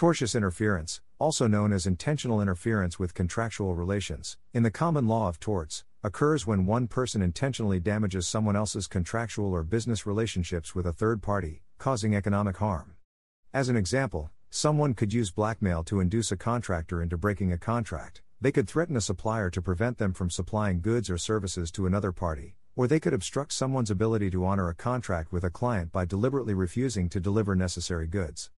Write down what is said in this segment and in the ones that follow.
Tortious interference, also known as intentional interference with contractual relations, in the common law of torts, occurs when one person intentionally damages someone else's contractual or business relationships with a third party, causing economic harm. As an example, someone could use blackmail to induce a contractor into breaking a contract, they could threaten a supplier to prevent them from supplying goods or services to another party, or they could obstruct someone's ability to honor a contract with a client by deliberately refusing to deliver necessary goods.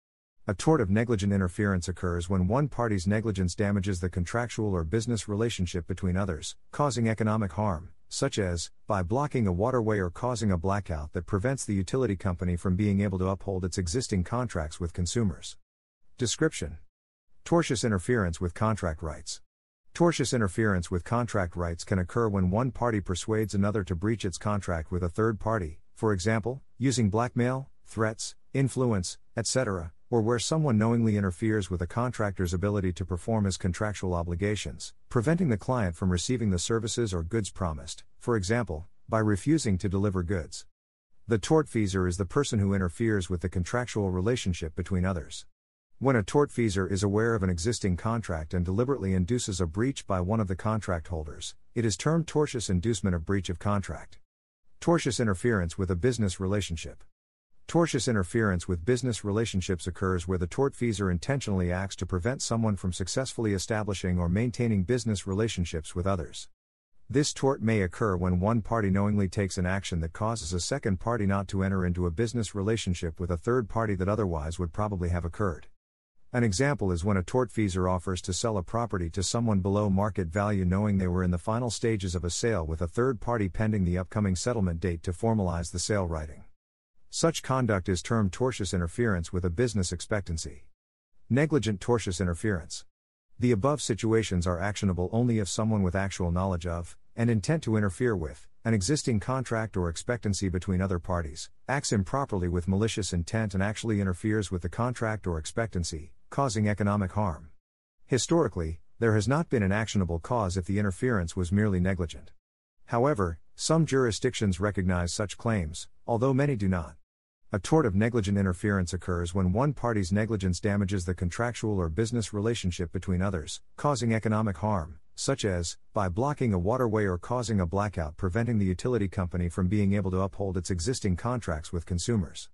A tort of negligent interference occurs when one party's negligence damages the contractual or business relationship between others, causing economic harm, such as, by blocking a waterway or causing a blackout that prevents the utility company from being able to uphold its existing contracts with consumers. Description Tortious interference with contract rights. Tortious interference with contract rights can occur when one party persuades another to breach its contract with a third party, for example, using blackmail, threats, influence, etc or where someone knowingly interferes with a contractor's ability to perform his contractual obligations, preventing the client from receiving the services or goods promised, for example, by refusing to deliver goods. The tortfeasor is the person who interferes with the contractual relationship between others. When a tortfeasor is aware of an existing contract and deliberately induces a breach by one of the contract holders, it is termed tortious inducement of breach of contract. Tortious interference with a business relationship. Tortious interference with business relationships occurs where the tortfeasor intentionally acts to prevent someone from successfully establishing or maintaining business relationships with others. This tort may occur when one party knowingly takes an action that causes a second party not to enter into a business relationship with a third party that otherwise would probably have occurred. An example is when a tortfeasor offers to sell a property to someone below market value knowing they were in the final stages of a sale with a third party pending the upcoming settlement date to formalize the sale writing. Such conduct is termed tortious interference with a business expectancy. Negligent tortious interference. The above situations are actionable only if someone with actual knowledge of, and intent to interfere with, an existing contract or expectancy between other parties, acts improperly with malicious intent and actually interferes with the contract or expectancy, causing economic harm. Historically, there has not been an actionable cause if the interference was merely negligent. However, some jurisdictions recognize such claims, although many do not. A tort of negligent interference occurs when one party's negligence damages the contractual or business relationship between others, causing economic harm, such as, by blocking a waterway or causing a blackout preventing the utility company from being able to uphold its existing contracts with consumers.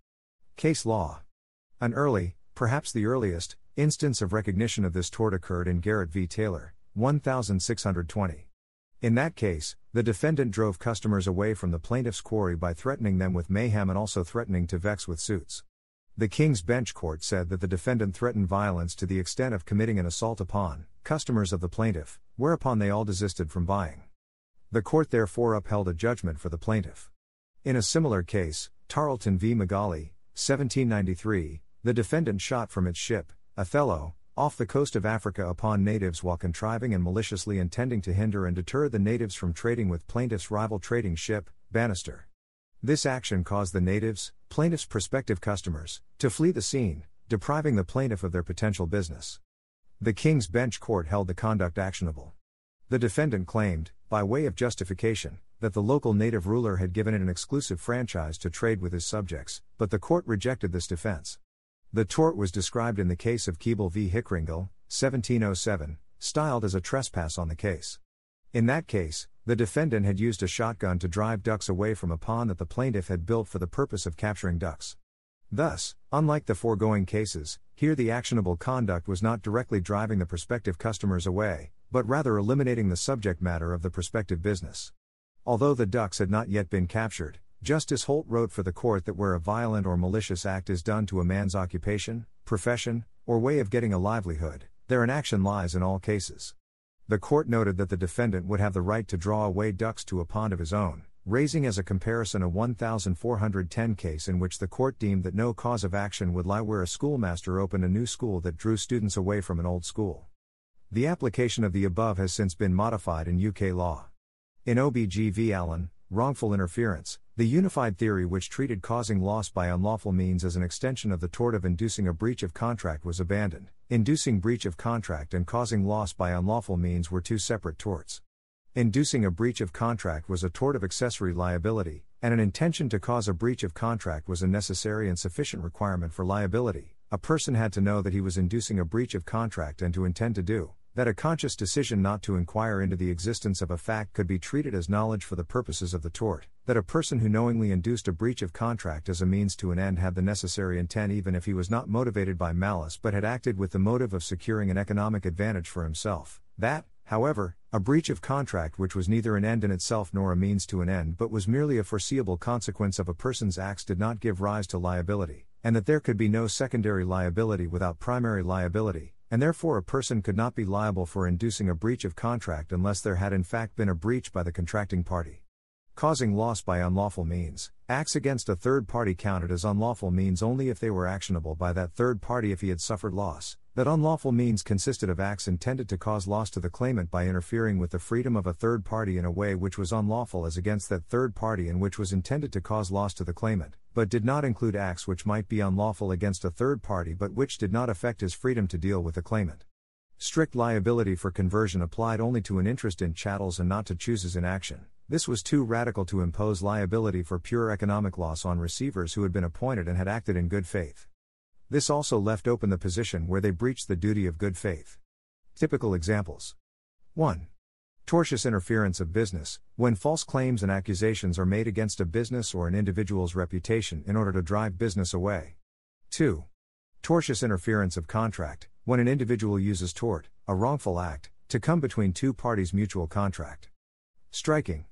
Case law. An early, perhaps the earliest, instance of recognition of this tort occurred in Garrett v. Taylor, 1620. In that case, the defendant drove customers away from the plaintiff's quarry by threatening them with mayhem and also threatening to vex with suits. The King's Bench Court said that the defendant threatened violence to the extent of committing an assault upon customers of the plaintiff, whereupon they all desisted from buying. The court therefore upheld a judgment for the plaintiff. In a similar case, Tarleton v. M'Gawley, 1793, the defendant shot from its ship, Othello, off the coast of Africa upon natives while contriving and maliciously intending to hinder and deter the natives from trading with plaintiff's rival trading ship, Bannister. This action caused the natives, plaintiff's prospective customers, to flee the scene, depriving the plaintiff of their potential business. The King's Bench Court held the conduct actionable. The defendant claimed, by way of justification, that the local native ruler had given it an exclusive franchise to trade with his subjects, but the court rejected this defense. The tort was described in the case of Keeble v. Hickeringill, 1707, styled as a trespass on the case. In that case, the defendant had used a shotgun to drive ducks away from a pond that the plaintiff had built for the purpose of capturing ducks. Thus, unlike the foregoing cases, here the actionable conduct was not directly driving the prospective customers away, but rather eliminating the subject matter of the prospective business. Although the ducks had not yet been captured, Justice Holt wrote for the court that where a violent or malicious act is done to a man's occupation, profession, or way of getting a livelihood, there an action lies in all cases. The court noted that the defendant would have the right to draw away ducks to a pond of his own, raising as a comparison a 1410 case in which the court deemed that no cause of action would lie where a schoolmaster opened a new school that drew students away from an old school. The application of the above has since been modified in UK law. In OBG v. Allan, wrongful interference, the unified theory which treated causing loss by unlawful means as an extension of the tort of inducing a breach of contract was abandoned. Inducing breach of contract and causing loss by unlawful means were two separate torts. Inducing a breach of contract was a tort of accessory liability, and an intention to cause a breach of contract was a necessary and sufficient requirement for liability, a person had to know that he was inducing a breach of contract and to intend to do, that a conscious decision not to inquire into the existence of a fact could be treated as knowledge for the purposes of the tort, that a person who knowingly induced a breach of contract as a means to an end had the necessary intent even if he was not motivated by malice but had acted with the motive of securing an economic advantage for himself, that, However, a breach of contract which was neither an end in itself nor a means to an end but was merely a foreseeable consequence of a person's acts did not give rise to liability, and that there could be no secondary liability without primary liability, and therefore a person could not be liable for inducing a breach of contract unless there had in fact been a breach by the contracting party. Causing loss by unlawful means. Acts against a third party counted as unlawful means only if they were actionable by that third party if he had suffered loss. That unlawful means consisted of acts intended to cause loss to the claimant by interfering with the freedom of a third party in a way which was unlawful as against that third party and which was intended to cause loss to the claimant, but did not include acts which might be unlawful against a third party but which did not affect his freedom to deal with the claimant. Strict liability for conversion applied only to an interest in chattels and not to chooses in action. This was too radical to impose liability for pure economic loss on receivers who had been appointed and had acted in good faith. This also left open the position where they breached the duty of good faith. Typical examples 1. Tortious interference of business, when false claims and accusations are made against a business or an individual's reputation in order to drive business away. 2. Tortious interference of contract, when an individual uses tort, a wrongful act, to come between two parties' mutual contract. Striking.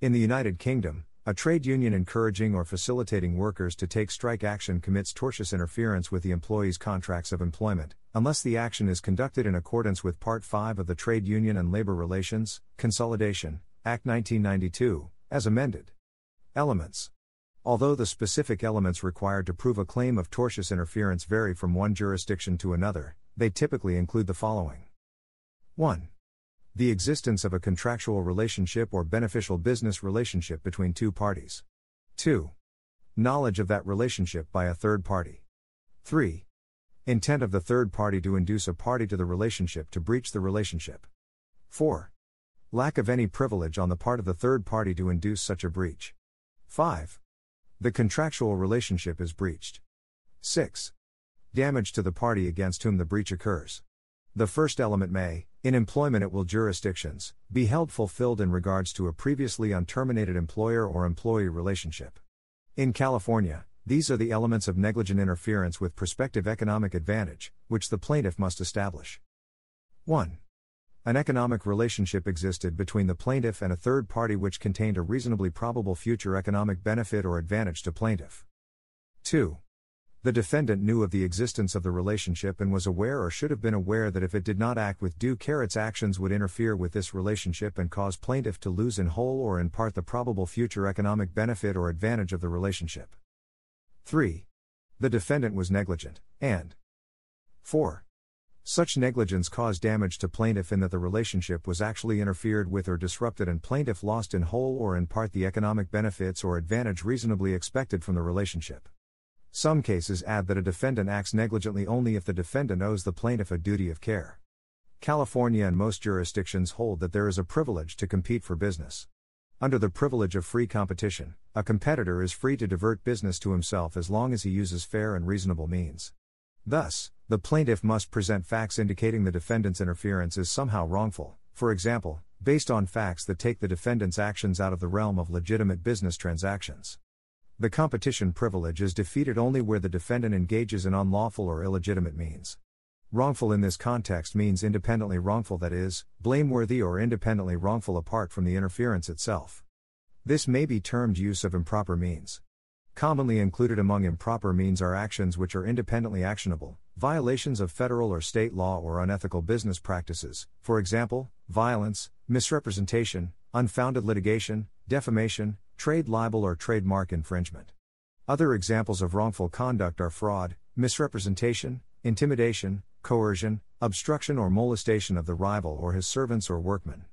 In the United Kingdom, a trade union encouraging or facilitating workers to take strike action commits tortious interference with the employee's contracts of employment, unless the action is conducted in accordance with Part 5 of the Trade Union and Labor Relations, Consolidation, Act 1992, as amended. Elements. Although the specific elements required to prove a claim of tortious interference vary from one jurisdiction to another, they typically include the following. 1 the existence of a contractual relationship or beneficial business relationship between two parties. 2. Knowledge of that relationship by a third party. 3. Intent of the third party to induce a party to the relationship to breach the relationship. 4. Lack of any privilege on the part of the third party to induce such a breach. 5. The contractual relationship is breached. 6. Damage to the party against whom the breach occurs. The first element may, in employment at will jurisdictions, be held fulfilled in regards to a previously unterminated employer or employee relationship. In California, these are the elements of negligent interference with prospective economic advantage, which the plaintiff must establish. 1. An economic relationship existed between the plaintiff and a third party which contained a reasonably probable future economic benefit or advantage to plaintiff. 2. The defendant knew of the existence of the relationship and was aware or should have been aware that if it did not act with due care, its actions would interfere with this relationship and cause plaintiff to lose in whole or in part the probable future economic benefit or advantage of the relationship. 3. The defendant was negligent, and 4. Such negligence caused damage to plaintiff in that the relationship was actually interfered with or disrupted and plaintiff lost in whole or in part the economic benefits or advantage reasonably expected from the relationship. Some cases add that a defendant acts negligently only if the defendant owes the plaintiff a duty of care. California and most jurisdictions hold that there is a privilege to compete for business. Under the privilege of free competition, a competitor is free to divert business to himself as long as he uses fair and reasonable means. Thus, the plaintiff must present facts indicating the defendant's interference is somehow wrongful, for example, based on facts that take the defendant's actions out of the realm of legitimate business transactions. The competition privilege is defeated only where the defendant engages in unlawful or illegitimate means. Wrongful in this context means independently wrongful, that is, blameworthy or independently wrongful apart from the interference itself. This may be termed use of improper means. Commonly included among improper means are actions which are independently actionable, violations of federal or state law or unethical business practices, for example, violence, misrepresentation, unfounded litigation, defamation, trade libel or trademark infringement. Other examples of wrongful conduct are fraud, misrepresentation, intimidation, coercion, obstruction or molestation of the rival or his servants or workmen.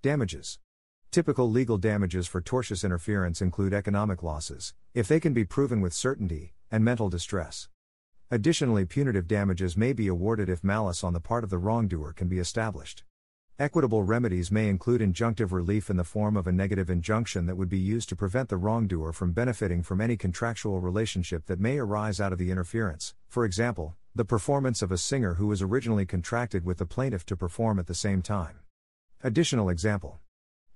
Damages. Typical legal damages for tortious interference include economic losses, if they can be proven with certainty, and mental distress. Additionally, punitive damages may be awarded if malice on the part of the wrongdoer can be established. Equitable remedies may include injunctive relief in the form of a negative injunction that would be used to prevent the wrongdoer from benefiting from any contractual relationship that may arise out of the interference, for example, the performance of a singer who was originally contracted with the plaintiff to perform at the same time. Additional example.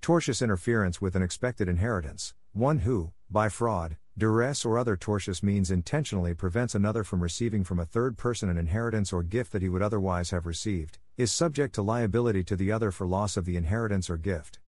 Tortious interference with an expected inheritance, one who, by fraud, duress, or other tortious means intentionally prevents another from receiving from a third person an inheritance or gift that he would otherwise have received, is subject to liability to the other for loss of the inheritance or gift.